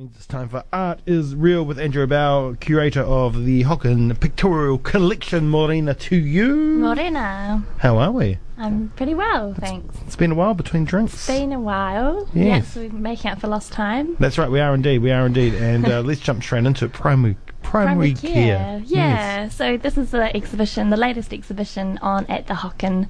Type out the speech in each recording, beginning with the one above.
means it's time for Art is Real with Andrew Bow, curator of the Hocken Pictorial Collection. Morena to you. Morena. How are we? I'm pretty well, thanks. It's been a while between drinks. It's Been a while. Yes. we're making up for lost time. That's right, we are indeed, we are indeed. And uh, let's jump straight into it. Primary, primary, care. Yeah. Yes. So this is the exhibition, the latest exhibition on at the Hocken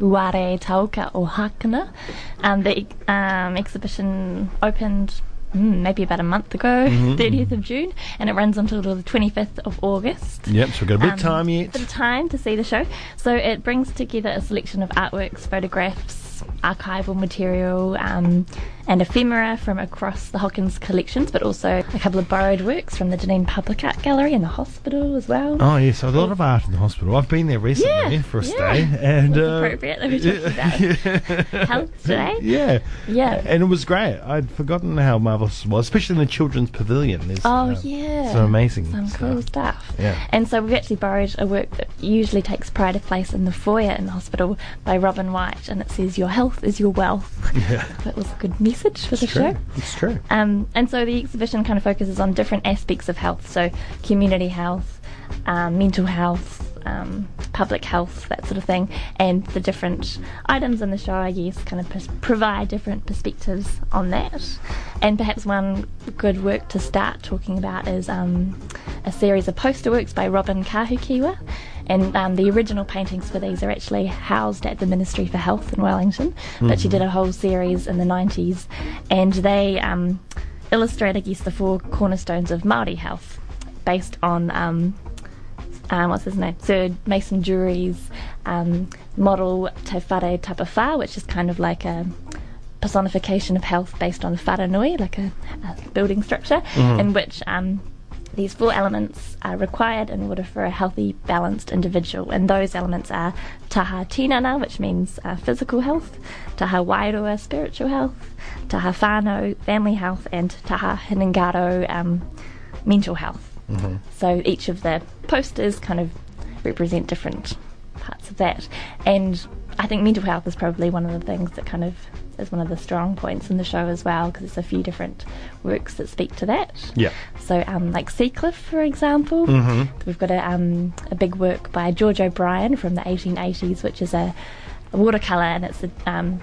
Uare Taoka o Hākena. Um, the um, exhibition opened maybe about a month ago, Mhm. 30th of June, and it runs until the 25th of August. Yep, so we've got a bit of Um, time yet. bit of time to see the show. So it brings together a selection of artworks, photographs, archival material, um, and ephemera from across the Hocken collections, but also a couple of borrowed works from the Dunedin Public Art Gallery and the hospital as well. Oh yes, a lot of art in the hospital. I've been there recently Yeah, for a yeah. stay, and uh, appropriate that we're talking about health today. Yeah, Yeah. and it was great. I'd forgotten how marvelous it was, especially in the children's pavilion. There's, Oh uh, yeah, some amazing some stuff. cool stuff. Yeah. And so we've actually borrowed a work that usually takes pride of place in the foyer in the hospital by Robin White, and it says, "Your health is your wealth." Yeah. That was a good message for the It's true. show. It's true. Um, and so the exhibition kind of focuses on different aspects of health, so community health, um, mental health, um, public health, that sort of thing, and the different items in the show, I guess, kind of pers- provide different perspectives on that. And perhaps one good work to start talking about is um, a series of poster works by Robyn Kahukiwa. And um, the original paintings for these are actually housed at the Ministry for Health in Wellington, but she did a whole series in the 90s, and they um, illustrate, I guess, the four cornerstones of Māori health, based on um, um, what's his name, Sir Mason Durie's um, model Te Whare Tapa Whā, which is kind of like a personification of health based on wharenui, like a, a building structure, in which um, these four elements are required in order for a healthy, balanced individual, and those elements are taha tinana, which means uh, physical health, taha wairua, spiritual health, taha whānau, family health, and taha hinengaro, um, mental health. So each of the posters kind of represent different parts of that, and I think mental health is probably one of the things that kind of is one of the strong points in the show as well, because there's a few different works that speak to that. Yeah. So, um, like Seacliff, for example, Mhm. we've got a, um, a big work by George O'Brien from the 1880s, which is a, a watercolour, and it's a, um,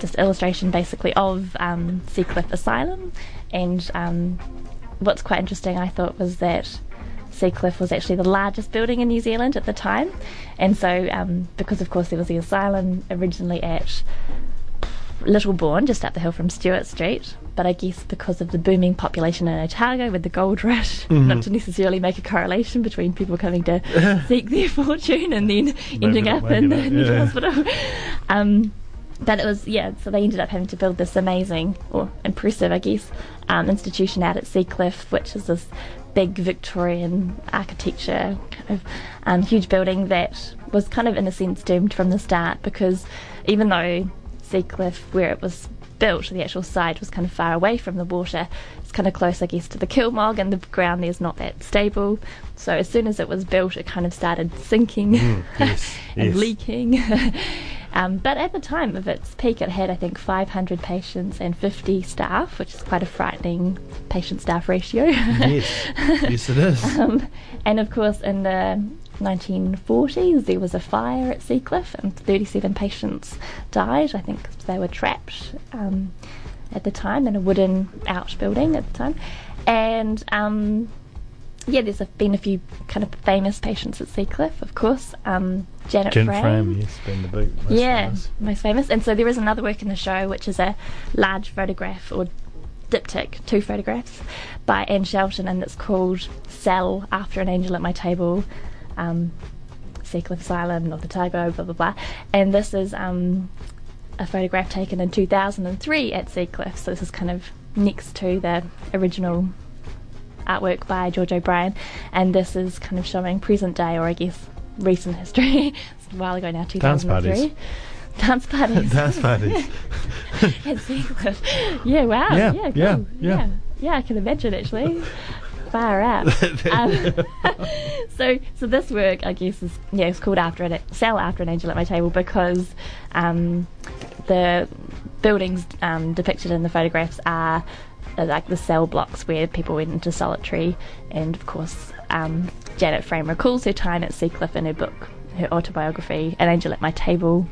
just illustration basically of um, Seacliff Asylum. And um, what's quite interesting, I thought, was that Seacliff was actually the largest building in New Zealand at the time. And so, um, because of course there was the asylum originally at Littlebourne, just up the hill from Stuart Street. But I guess because of the booming population in Otago with the gold rush, not to necessarily make a correlation between people coming to seek their fortune and then ending up in the, maybe in not, the yeah. hospital. Um, but it was, yeah, so they ended up having to build this amazing, or impressive, I guess, um, institution out at Seacliff, which is this big Victorian architecture, kind of um, huge building that was kind of, in a sense, doomed from the start because even though Seacliff, where it was built, the actual site was kind of far away from the water, it's kind of close, I guess, to the Kilmog, and the ground there's not that stable. So as soon as it was built, it kind of started sinking yes, and yes. leaking. um, but at the time of its peak, it had, I think, 500 patients and 50 staff, which is quite a frightening patient staff ratio. Yes, yes, it is. um, and of course, in the 1940s, there was a fire at Seacliff, and 37 patients died. I think they were trapped um, at the time in a wooden outbuilding at the time. And um, yeah, there's a, been a few kind of famous patients at Seacliff, of course. Um, Janet Jen Frame. Frame, yes, been the big. most Yeah, famous. most famous. And so there is another work in the show, which is a large photograph or diptych, two photographs by Anne Shelton, and it's called "Cell After an Angel at My Table." Um, Seacliff Asylum, North Otago, blah blah blah. And this is um, a photograph taken in 2003 at Seacliff. So this is kind of next to the original artwork by George O'Brien, and this is kind of showing present day, or I guess recent history. it's a while ago now, Dance 2003. Dance parties. Dance parties. at Seacliff. Yeah, wow. Yeah, Yeah, cool. yeah, yeah, yeah. yeah. I can imagine actually. Far out. um, so, so this work, I guess, is yeah, it's called after an cell after an angel at my table because um, the buildings um, depicted in the photographs are uh, like the cell blocks where people went into solitary, and of course um, Janet Frame recalls her time at Seacliff in her book, her autobiography, An Angel at My Table.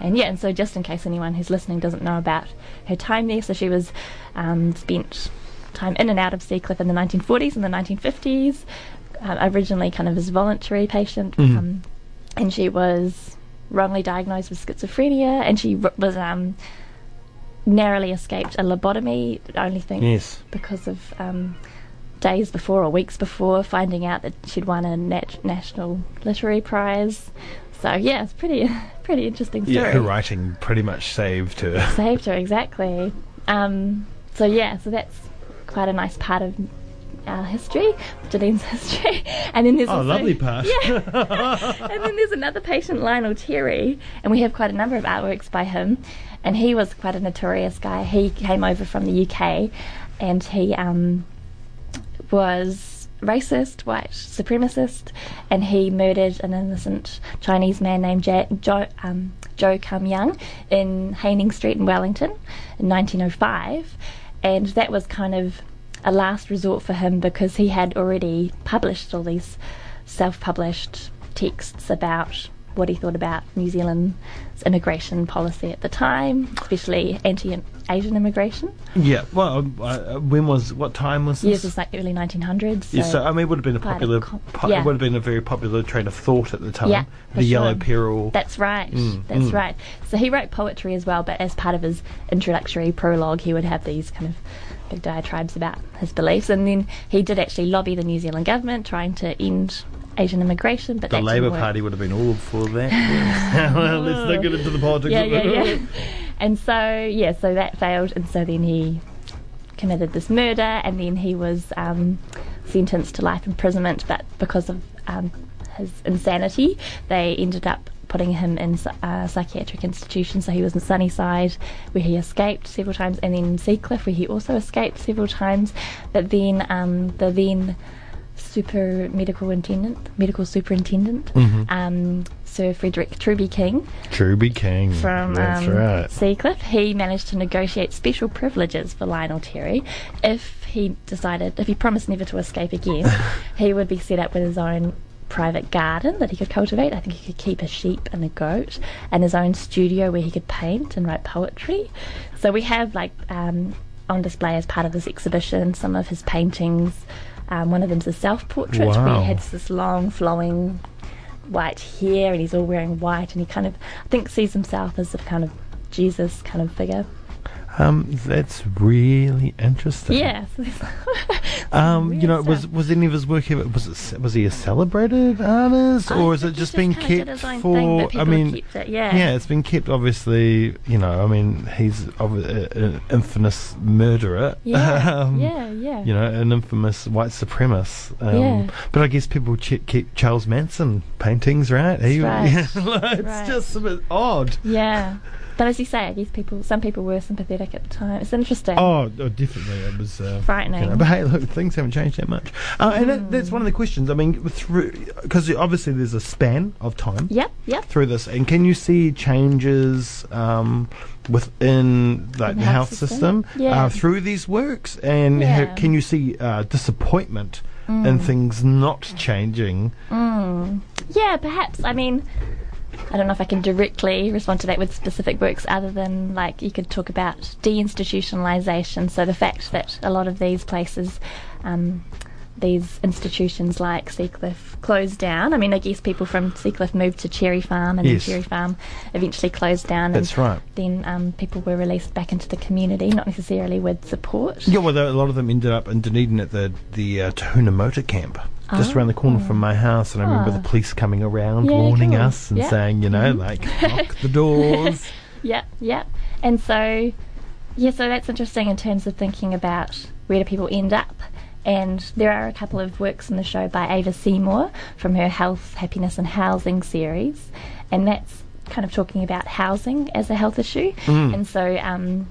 And yeah, and so just in case anyone who's listening doesn't know about her time there, so she was um, spent time in and out of Seacliff in the 1940s and the 1950s, uh, originally kind of as a voluntary patient, Mhm. um, and she was wrongly diagnosed with schizophrenia, and she r- was um, narrowly escaped a lobotomy. Only thing, Yes. because of um, days before or weeks before finding out that she'd won a nat- national literary prize. So yeah, it's pretty pretty interesting story. Yeah, her writing pretty much saved her. Saved her exactly. Um, so yeah, so that's quite a nice part of our history, Janine's history. And then there's Oh, also, lovely part. Yeah. and then there's another patient, Lionel Terry, and we have quite a number of artworks by him. And he was quite a notorious guy. He came over from the UK, and he um, was racist, white supremacist, and he murdered an innocent Chinese man named ja- jo- um, Joe Kum Yung in Haining Street in Wellington in 1905. And that was kind of a last resort for him because he had already published all these self published texts about what he thought about New Zealand's immigration policy at the time, especially anti Asian immigration. Yeah. Well, uh, when was what time was this? Yes, it's like early 1900s. So Yeah, so I mean, it would have been a popular, com- po- yeah. it would have been a very popular train of thought at the time. Yeah, the Yellow. Peril. That's right. Mm, That's mm. right. So he wrote poetry as well, but as part of his introductory prologue, he would have these kind of big diatribes about his beliefs, and then he did actually lobby the New Zealand government trying to end Asian immigration, but the Labour. Party would have been all for that. well, let's not get into the politics. Yeah, yeah, yeah. and so yeah, so that failed, and so then he committed this murder, and then he was um, sentenced to life imprisonment, but because of um, his insanity, they ended up putting him in a psychiatric institution. So he was in Sunnyside, where he escaped several times, and then Seacliff, where he also escaped several times. But then um, the then super medical intendant, medical superintendent, Mhm. um, Sir Frederick Truby King, Truby King. from That's um, right. Seacliff, he managed to negotiate special privileges for Lionel Terry. If he decided, if he promised never to escape again, he would be set up with his own private garden that he could cultivate. I think he could keep a sheep and a goat, and his own studio where he could paint and write poetry. So we have like um, on display as part of this exhibition some of his paintings. Um, one of them's a self-portrait where he has this long, flowing white hair and he's all wearing white and he kind of I think sees himself as a kind of Jesus kind of figure. Um, that's really interesting. Yeah. Um, you know, was was any of his work ever was it was he a celebrated artist I or is it just been kept for? thing, I mean, it, yeah. yeah, it's been kept. Obviously, you know, I mean, he's of an infamous murderer. Yeah, um, yeah, yeah. You know, an infamous white supremacist. Um, Yeah. But I guess people ch- keep Charles Manson paintings, right? He- right. it's right. just a bit odd. Yeah. But as you say, I guess people, some people were sympathetic at the time. It's interesting. Oh, oh, definitely. It was uh, Frightening. you know, but hey, look, things haven't changed that much. Uh, and that, that's one of the questions. I mean, through because obviously there's a span of time Yep, yep. through this, and can you see changes um, within like the the health system, system? Yeah. uh, through these works? And ha- Yeah. can you see uh, disappointment in things not changing? Mm. Yeah, perhaps. I mean, I don't know if I can directly respond to that with specific works other than like you could talk about deinstitutionalization. So the fact that a lot of these places, um, these institutions like Seacliff closed down. I mean, I guess people from Seacliff moved to Cherry Farm and Yes. then Cherry Farm eventually closed down. That's and right. Then um, people were released back into the community, not necessarily with support. Yeah, well, a lot of them ended up in Dunedin at the the uh, Tahuna Motor Camp, just around the corner from my house. And I remember Ah. the police coming around, Yeah, warning cool. us and Yeah. saying, you know, Mhm. like lock the doors. Yep, yep. And so, yeah, so that's interesting in terms of thinking about where do people end up. And there are a couple of works in the show by Ava Seymour from her Health, Happiness and Housing series. And that's kind of talking about housing as a health issue. Mm. And so, um,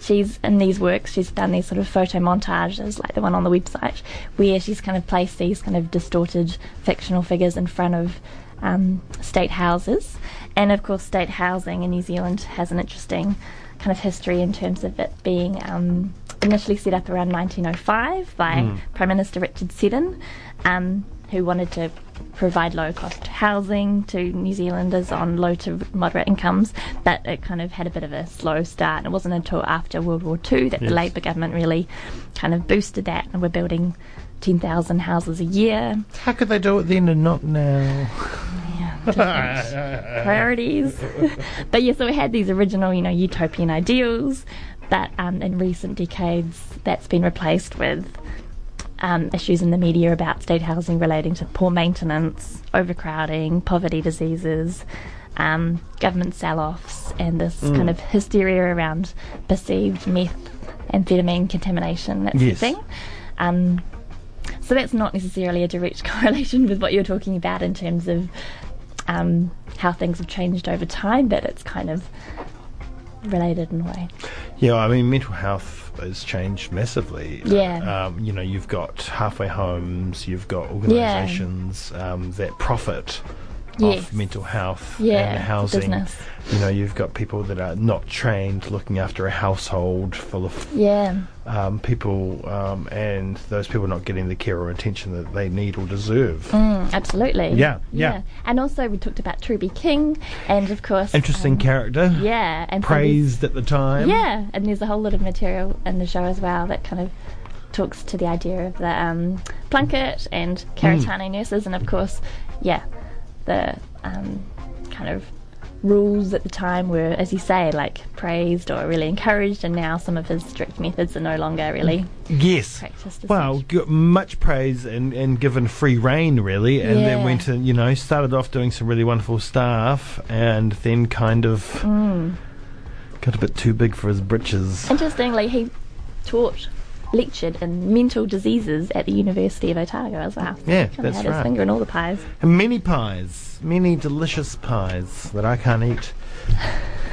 she's in these works she's done these sort of photo montages like the one on the website where she's kind of placed these kind of distorted fictional figures in front of um, state houses and of course state housing in New Zealand has an interesting kind of history in terms of it being um, initially set up around 1905 by Prime Minister Richard Seddon, um, who wanted to provide low cost housing to New Zealanders on low to moderate incomes, but it kind of had a bit of a slow start. And it wasn't until after World War II that Yes. the Labour government really kind of boosted that, and we're building 10,000 houses a year. How could they do it then and not now? Yeah, priorities. but yeah, so we had these original, you know, utopian ideals, but um, in recent decades, that's been replaced with um, issues in the media about state housing relating to poor maintenance, overcrowding, poverty diseases, um, government sell-offs, and this Mm. kind of hysteria around perceived meth, amphetamine contamination, that sort Yes. of thing. Um, so that's not necessarily a direct correlation with what you're talking about in terms of um, how things have changed over time, but it's kind of related in a way. Yeah, I mean, mental health has changed massively. Yeah. Um, you know, you've got halfway homes, you've got organisations um, that profit Yes. off mental health Yeah, and housing. business. You know, you've got people that are not trained looking after a household full of Yeah, um, people, um, and those people not getting the care or attention that they need or deserve. mm, absolutely. Yeah, yeah. And also, we talked about Truby King, and of course, Interesting um, character. Yeah, and so Praised at the time. Yeah, and there's a whole lot of material in the show as well that kind of talks to the idea of the um, Plunket and Karitane nurses, and of course, yeah, the um, kind of rules at the time were, as you say, like praised or really encouraged, and now some of his strict methods are no longer really Yes. Well, much praise and, and given free reign, really, and then went and, you know, started off doing some really wonderful stuff, and then kind of Mm. got a bit too big for his britches. Interestingly, he taught, lectured in mental diseases at the University of Otago as well. Yeah, Kinda that's had right. his finger in all the pies. And many pies, many delicious pies that I can't eat.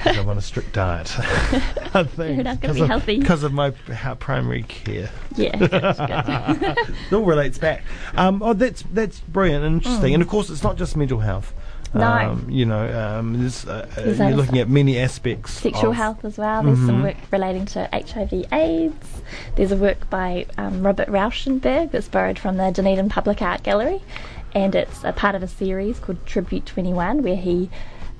I'm on a strict diet. I think. enough, gotta 'cause be of, healthy. Because of my primary care. Yeah. It all relates back. Um, oh, that's that's brilliant and interesting. And of course, it's not just mental health. No. Um, you know, um, uh, uh, you're looking at many aspects. sexual health as well. There's some Mhm. work relating to HIV AIDS. There's a work by um, Robert Rauschenberg that's borrowed from the Dunedin Public Art Gallery, and it's a part of a series called Tribute 21, where he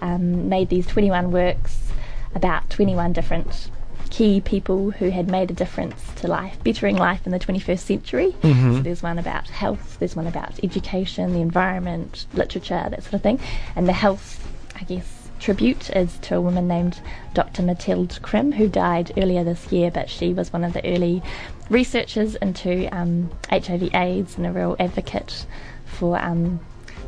um, made these 21 works about 21 different key people who had made a difference to life, bettering life in the 21st century. Mhm. So there's one about health, there's one about education, the environment, literature, that sort of thing. And the health, I guess, tribute is to a woman named Dr. Mathilde Krim, who died earlier this year, but she was one of the early researchers into um, HIV/AIDS and a real advocate for um,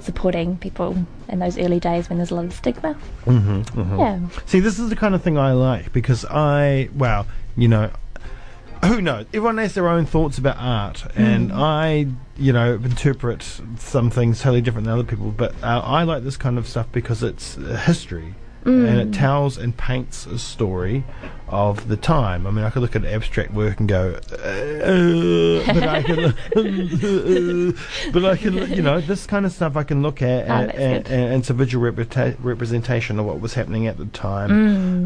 supporting people in those early days when there's a lot of stigma. Mhm, mhm. Yeah. See, this is the kind of thing I like because I, well, you know, who knows? Everyone has their own thoughts about art, and I, you know, interpret some things totally different than other people. But uh, I like this kind of stuff because it's uh, history. And it tells and paints a story of the time. I mean, I could look at abstract work and go, uh, but I can, but I can, you know, this kind of stuff I can look at, Ah, and, that's and, and it's a visual repreta- representation of what was happening at the time.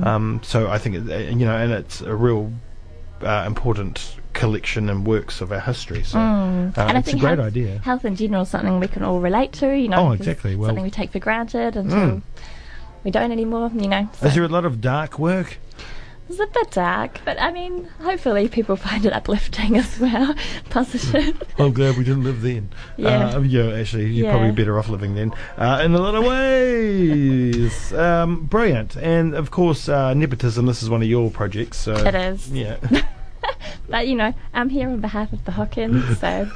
Mm. Um, so I think, it, you know, and it's a real uh, important collection and works of our history. So Mm. uh, and I it's a great health, idea. Health in general is something we can all relate to. You know, Oh, exactly. Well- something we take for granted until Mm. We don't anymore. You know, so Is there a lot of dark work? it's a bit dark, but I mean, hopefully people find it uplifting as well, positive. I'm glad we didn't live then. Yeah. Uh, yeah, actually, you're Yeah. probably better off living then uh, in a lot of ways. um, brilliant. And of course, uh, nepotism, this is one of your projects. So It is. Yeah. But you know, I'm here on behalf of the Hockens, so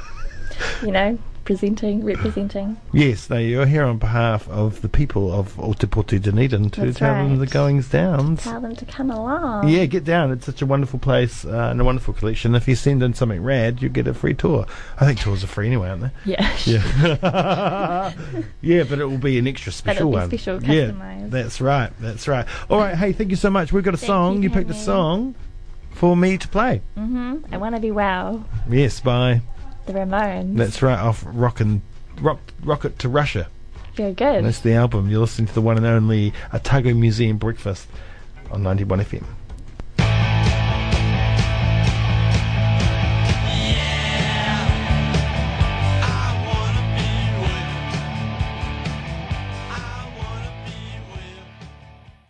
you know, presenting, representing. yes, you're here on behalf of the people of Ōtepoti Dunedin to That's tell them the right. goings downs. Tell them to come along. Yeah, get down. It's such a wonderful place uh, and a wonderful collection. If you send in something rad, you get a free tour. I think tours are free anyway, aren't they? Yeah. Yeah. yeah, but it will be an extra special one. special, yeah, that's right. That's right. All right. Hey, thank you so much. We've got a Thank song. you You, picked a song for me to play. Mhm. I want to be well. Yes, by The Ramones. that's right. Off Rockin' Rock Rocket to Russia. Very good. That's the album. You're listening to the one and only Otago Museum Breakfast on 91 FM.